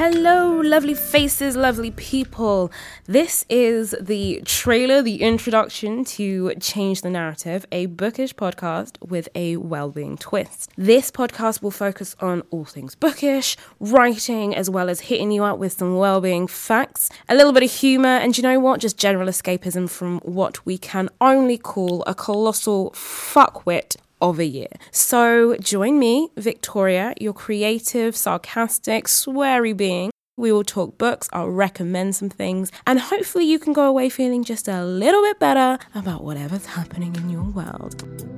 Hello, lovely faces, lovely people. This is the trailer, the introduction to Change the Narrative, a bookish podcast with a well-being twist. This podcast will focus on all things bookish, writing, as well as hitting you up with some well-being facts, a little bit of humor, and you know what? Just general escapism from what we can only call a colossal fuckwit of a year. So join me, Victoria, your creative, sarcastic, sweary being. We will talk books, I'll recommend some things, and hopefully you can go away feeling just a little bit better about whatever's happening in your world.